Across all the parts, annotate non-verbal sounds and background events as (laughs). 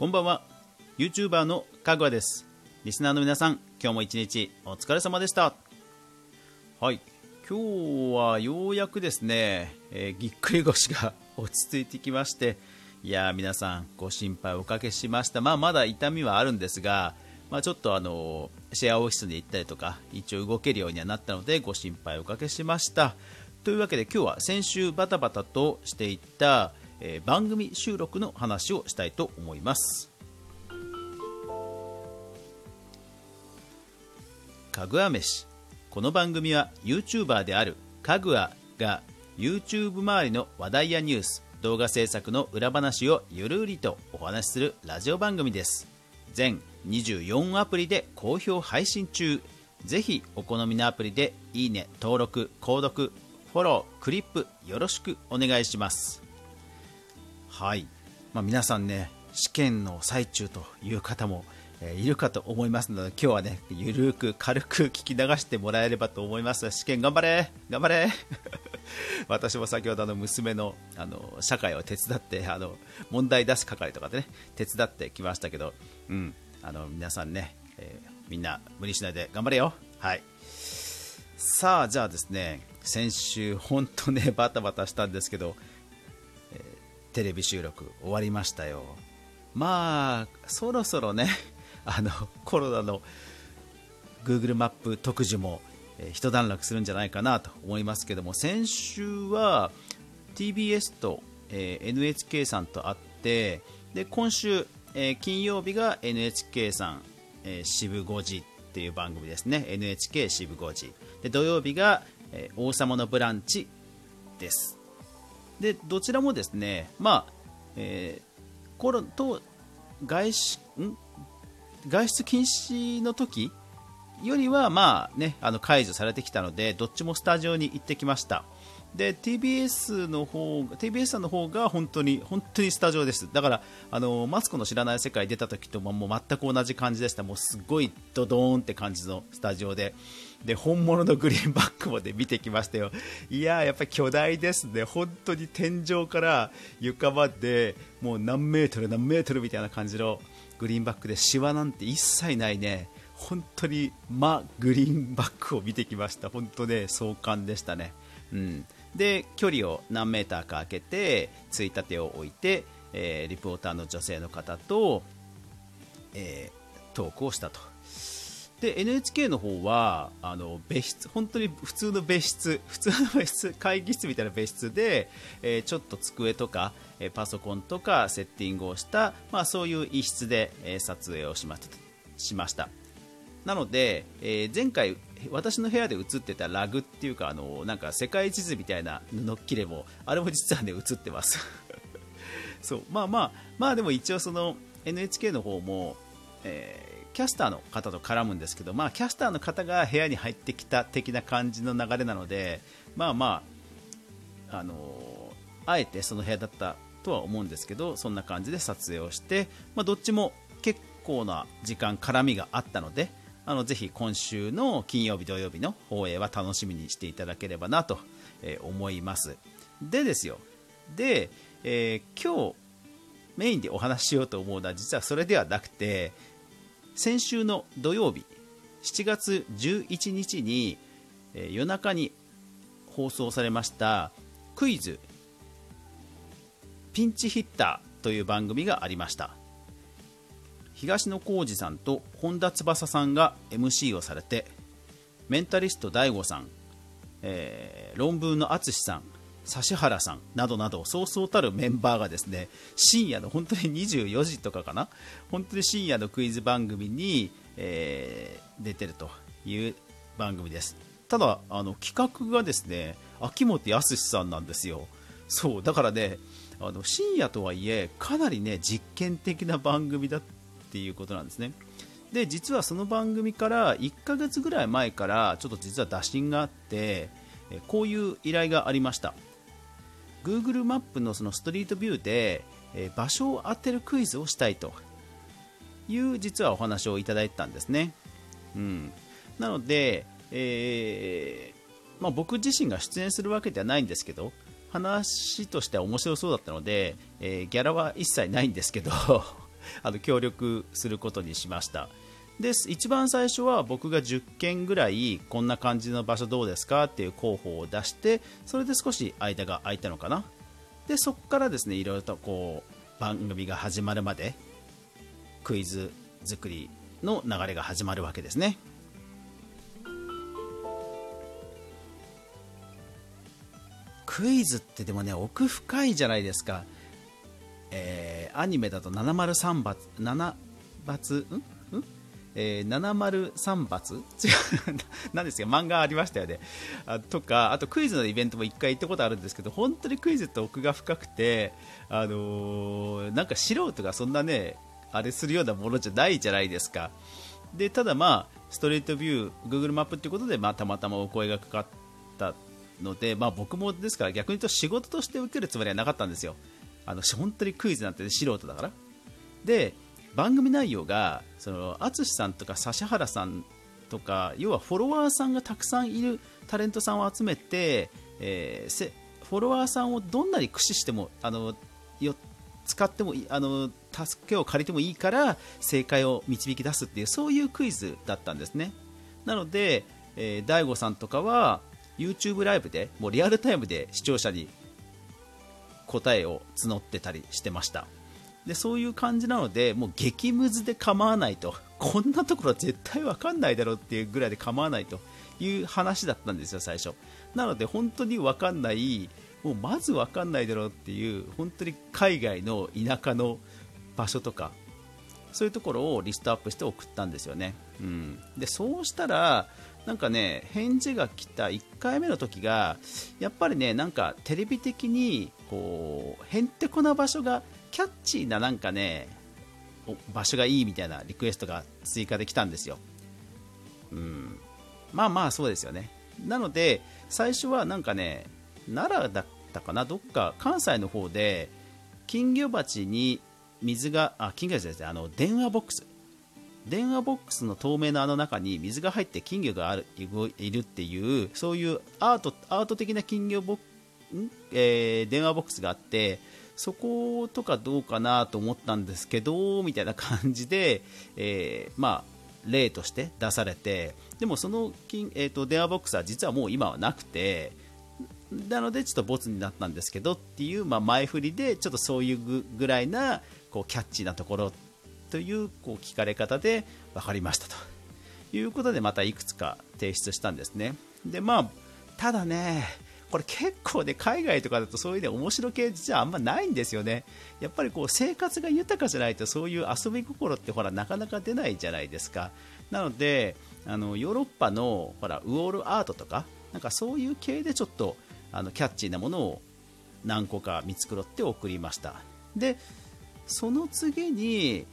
こんばんは。YouTuber のかぐわです。リスナーの皆さん今日も一日お疲れ様でした。はい。今日はようやくですね、えー、ぎっくり腰が落ち着いてきましていや皆さんご心配おかけしました。まあまだ痛みはあるんですがまあ、ちょっとあのシェアオフィスに行ったりとか一応動けるようにはなったのでご心配おかけしました。というわけで今日は先週バタバタとしていた、えー、番組収録の話をしたいと思います。かぐわ飯。この番組は YouTuber であるかぐわが YouTube 周りの話題やニュース動画制作の裏話をゆるりとお話しするラジオ番組です。全24アプリで好評配信中。ぜひお好みのアプリでいいね登録購読フォロークリップよろしくお願いします。はい、まあ、皆さんね試験の最中という方も、いるかと思いますので今日はねゆるく軽く聞き流してもらえればと思います。試験頑張れ！頑張れ！(laughs) 私も先ほどの娘のあの社会を手伝ってあの問題出す係とかでね手伝ってきましたけど、うん、あの皆さんね、えー、みんな無理しないで頑張れよ。はい。さあじゃあですね先週本当ねバタバタしたんですけど、テレビ収録終わりましたよ。まあそろそろね (laughs) あのコロナの Google マップ特需も、えー、一段落するんじゃないかなと思いますけども先週は TBS と、えー、NHK さんと会ってで今週えー、金曜日が NHK さん、えー、渋5時っていう番組ですね。NHK 渋5時で土曜日が、え、王様のブランチです。でどちらもですねまあ、えー、コロと外出ん？外出禁止の時よりはまあねあの解除されてきたのでどっちもスタジオに行ってきました。で TBS の方 TBS さんの方が本当に本当にスタジオです。だからあのマツコの知らない世界出た時とももう全く同じ感じでした。もうすごいドドーンって感じのスタジオで。で本物のグリーンバックまで見てきましたよ。いややっぱり巨大ですね。本当に天井から床までもう何メートル何メートルみたいな感じのグリーンバックでシワなんて一切ないね。本当にマグリーンバックを見てきました。本当ね壮観でしたね。うん。で距離を何メーターか空けてついたてを置いて、えー、リポーターの女性の方と、えー、トークをしたと。で NHK の方はあの別室本当に普通の別室普通の別室会議室みたいな別室で、えー、ちょっと机とか、えー、パソコンとかセッティングをした、まあ、そういう一室で、えー、撮影をしましました。なので、え前回私の部屋で映ってたラグっていうかあのなんか世界地図みたいな布切れもあれも実はね映ってます。(laughs) そうまあまあまあでも一応その NHK の方も、えー、キャスターの方と絡むんですけどまあキャスターの方が部屋に入ってきた的な感じの流れなのでまあまああのー、あえてその部屋だったとは思うんですけどそんな感じで撮影をして、まあ、どっちも結構な時間絡みがあったのであのぜひ今週の金曜日、土曜日の放映は楽しみにしていただければなと、思います。でですよ、で、えー、今日メインでお話ししようと思うのは実はそれではなくて先週の土曜日7月11日に、えー、夜中に放送されましたクイズピンチヒッターという番組がありました東野幸治さんと本田翼さんが MC をされてメンタリスト DAIGO さん、えー、論文の淳さん指原さんなどなどそうそうたるメンバーがですね深夜の本当に24時とかかな本当に深夜のクイズ番組に、えー、出てるという番組です。ただあの企画がですね秋元康さんなんですよ。そうだからねあの深夜とはいえかなりね実験的な番組だったっていうことなんですね。で実はその番組から1ヶ月ぐらい前からちょっと実は打診があってこういう依頼がありました。Google マップのそのストリートビューで場所を当てるクイズをしたいという実はお話をいただいたんですね、うん、なので、えー、まあ、僕自身が出演するわけではないんですけど話としては面白そうだったので、えー、ギャラは一切ないんですけど (laughs) あの協力することにしました。で一番最初は僕が10件ぐらいこんな感じの場所どうですかっていう候補を出してそれで少し間が空いたのかな。でそこからですねいろいろとこう番組が始まるまでクイズ作りの流れが始まるわけですね。クイズってでもね奥深いじゃないですか、えー、アニメだと703罰7罰ん？ん？えー、703罰 (laughs) 違う何ですか？漫画ありましたよね。あとかあとクイズのイベントも1回行ったことあるんですけど本当にクイズって奥が深くて、あのー、なんか素人がそんなねあれするようなものじゃないじゃないですか。でただまあストリートビュー Google マップということで、まあ、たまたまお声がかかったので、まあ、僕もですから逆に言うと仕事として受けるつもりはなかったんですよ。あの本当にクイズなんて、ね、素人だから。で番組内容が淳さんとか指原さんとか要はフォロワーさんがたくさんいるタレントさんを集めて、えー、フォロワーさんをどんなに駆使してもあのよ使ってもあの助けを借りてもいいから正解を導き出すっていうそういうクイズだったんですね。なので、えー、大悟さんとかは YouTube ライブでもうリアルタイムで視聴者に答えを募ってたりしてました。でそういう感じなのでもう激ムズで構わないと。(laughs) こんなところ絶対わかんないだろうっていうぐらいで構わないと。いう話だったんですよ最初。なので本当にわかんないもうまずわかんないだろうっていう本当に海外の田舎の場所とかそういうところをリストアップして送ったんですよね、うん、でそうしたらなんかね返事が来た1回目の時がやっぱりねなんかテレビ的にこうへんてこな場所がキャッチーななんかね場所がいいみたいなリクエストが追加できたんですよ、うん、まあまあそうですよね。なので最初はなんかね奈良だったかなどっか関西の方で金魚鉢に水があ金魚鉢ですねあの電話ボックス。電話ボックスの透明なあの中に水が入って金魚があるいるっていうそういうアートアート的な金魚ボッえー、電話ボックスがあってそことかどうかなと思ったんですけどみたいな感じで、えー、まあ、例として出されてでもその金、えーと、電話ボックスは実はもう今はなくてなのでちょっとボツになったんですけどっていう、まあ、前振りでちょっとそういうぐらいなこうキャッチーなところというこう聞かれ方で分かりましたということでまたいくつか提出したんですね。でまあただねこれ結構ね海外とかだとそういうね面白系実はあんまないんですよね。やっぱりこう生活が豊かじゃないとそういう遊び心ってほらなかなか出ないじゃないですか。なのであのヨーロッパのほらウォールアートとかなんかそういう系でちょっとあのキャッチーなものを何個か見繕って送りました。でその次に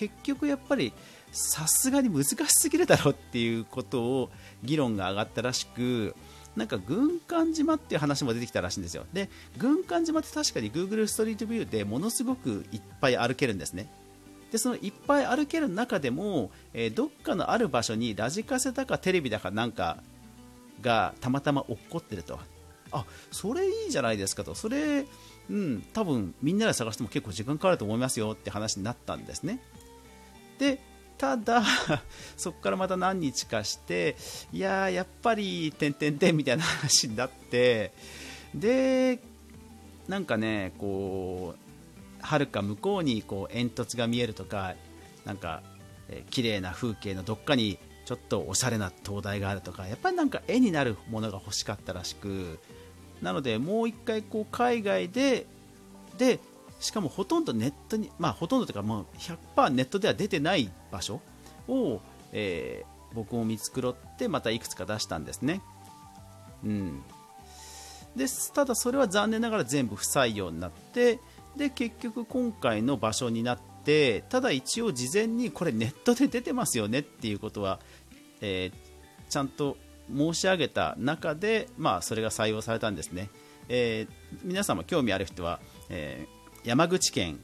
結局やっぱりさすがに難しすぎるだろうっていうことを議論が上がったらしくなんか軍艦島っていう話も出てきたらしいんですよ。で軍艦島って確かに Google ストリートビューでものすごくいっぱい歩けるんですね。でそのいっぱい歩ける中でも、えー、どっかのある場所にラジカセだかテレビだかなんかがたまたま落っこってると。あそれいいじゃないですかと。それうん多分みんなで探しても結構時間かかると思いますよって話になったんですね。でただ、(laughs) そこからまた何日かして、いややっぱり、てんてんてんみたいな話になって、で、なんかね、こう、はるか向こうにこう煙突が見えるとか、なんか、えー、綺麗な風景のどっかにちょっとおしゃれな灯台があるとか、やっぱりなんか絵になるものが欲しかったらしく、なので、もう一回こう海外で、で、しかもほとんどネットに、まあ、ほとんどというかもう100%ネットでは出てない場所を、えー、僕も見繕ってまたいくつか出したんですね。うん、ですただそれは残念ながら全部不採用になってで結局今回の場所になってただ一応事前にこれネットで出てますよねっていうことは、えー、ちゃんと申し上げた中で、まあ、それが採用されたんですね、えー、皆様興味ある人は、えー山口県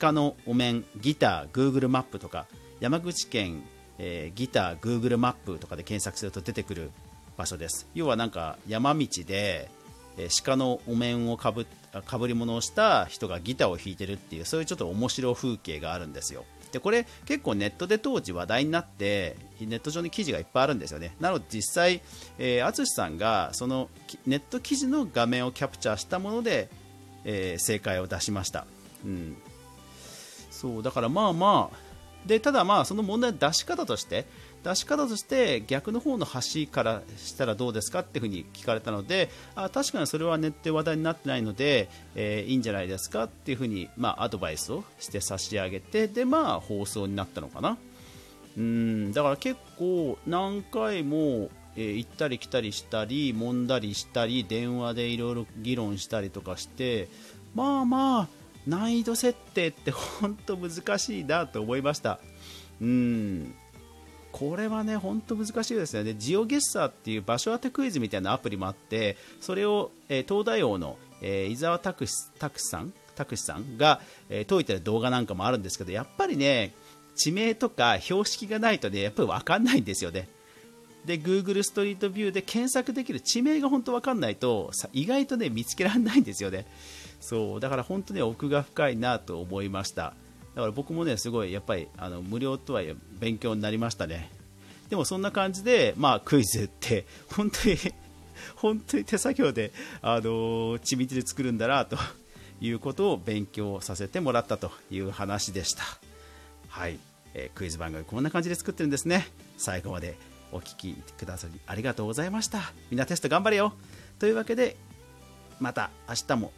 鹿のお面ギター Google マップとか山口県、えー、ギター Google マップとかで検索すると出てくる場所です。要はなんか山道で、えー、鹿のお面をかぶかぶり物をした人がギターを弾いてるっていうそういうちょっと面白風景があるんですよ。でこれ結構ネットで当時話題になってネット上に記事がいっぱいあるんですよね。なので実際淳、えー、さんがそのネット記事の画面をキャプチャーしたもので、えー、正解を出しました、うん、そうだからまあまあ。でただまあその問題の出し方として出し方として逆の方の橋からしたらどうですかっていうふに聞かれたのであ確かにそれはネットで話題になってないので、えー、いいんじゃないですかっていうふうに、まあ、アドバイスをして差し上げてで、まあ、放送になったのかな。うん。だから結構何回も、えー、行ったり来たりしたり揉んだりしたり電話でいろいろ議論したりとかしてまあまあ難易度設定って (laughs) 本当難しいなと思いましたうんこれはね、本当難しいですよね。ジオゲッサーっていう場所当てクイズみたいなアプリもあって、それを、えー、東大王の、えー、伊沢拓司さん？拓司さんが、え、解いてる動画なんかもあるんですけど、やっぱりね、地名とか標識がないとね、やっぱり分かんないんですよね。で、Google ストリートビューで検索できる地名が本当分かんないと、意外とね、見つけられないんですよね。そう、だから本当に奥が深いなと思いました。だから僕もねすごいやっぱりあの無料とはいえ勉強になりましたねでもそんな感じで、まあ、クイズって本当に (laughs) 本当に手作業で、あの緻密で作るんだなということを勉強させてもらったという話でしたはい、えー、クイズ番組こんな感じで作ってるんですね最後までお聴きくださりありがとうございました。みんなテスト頑張れよ。というわけでまた明日も、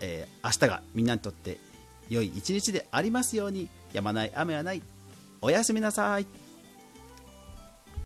えー、明日がみんなにとって良い一日でありますように。やまない雨はない。おやすみなさい。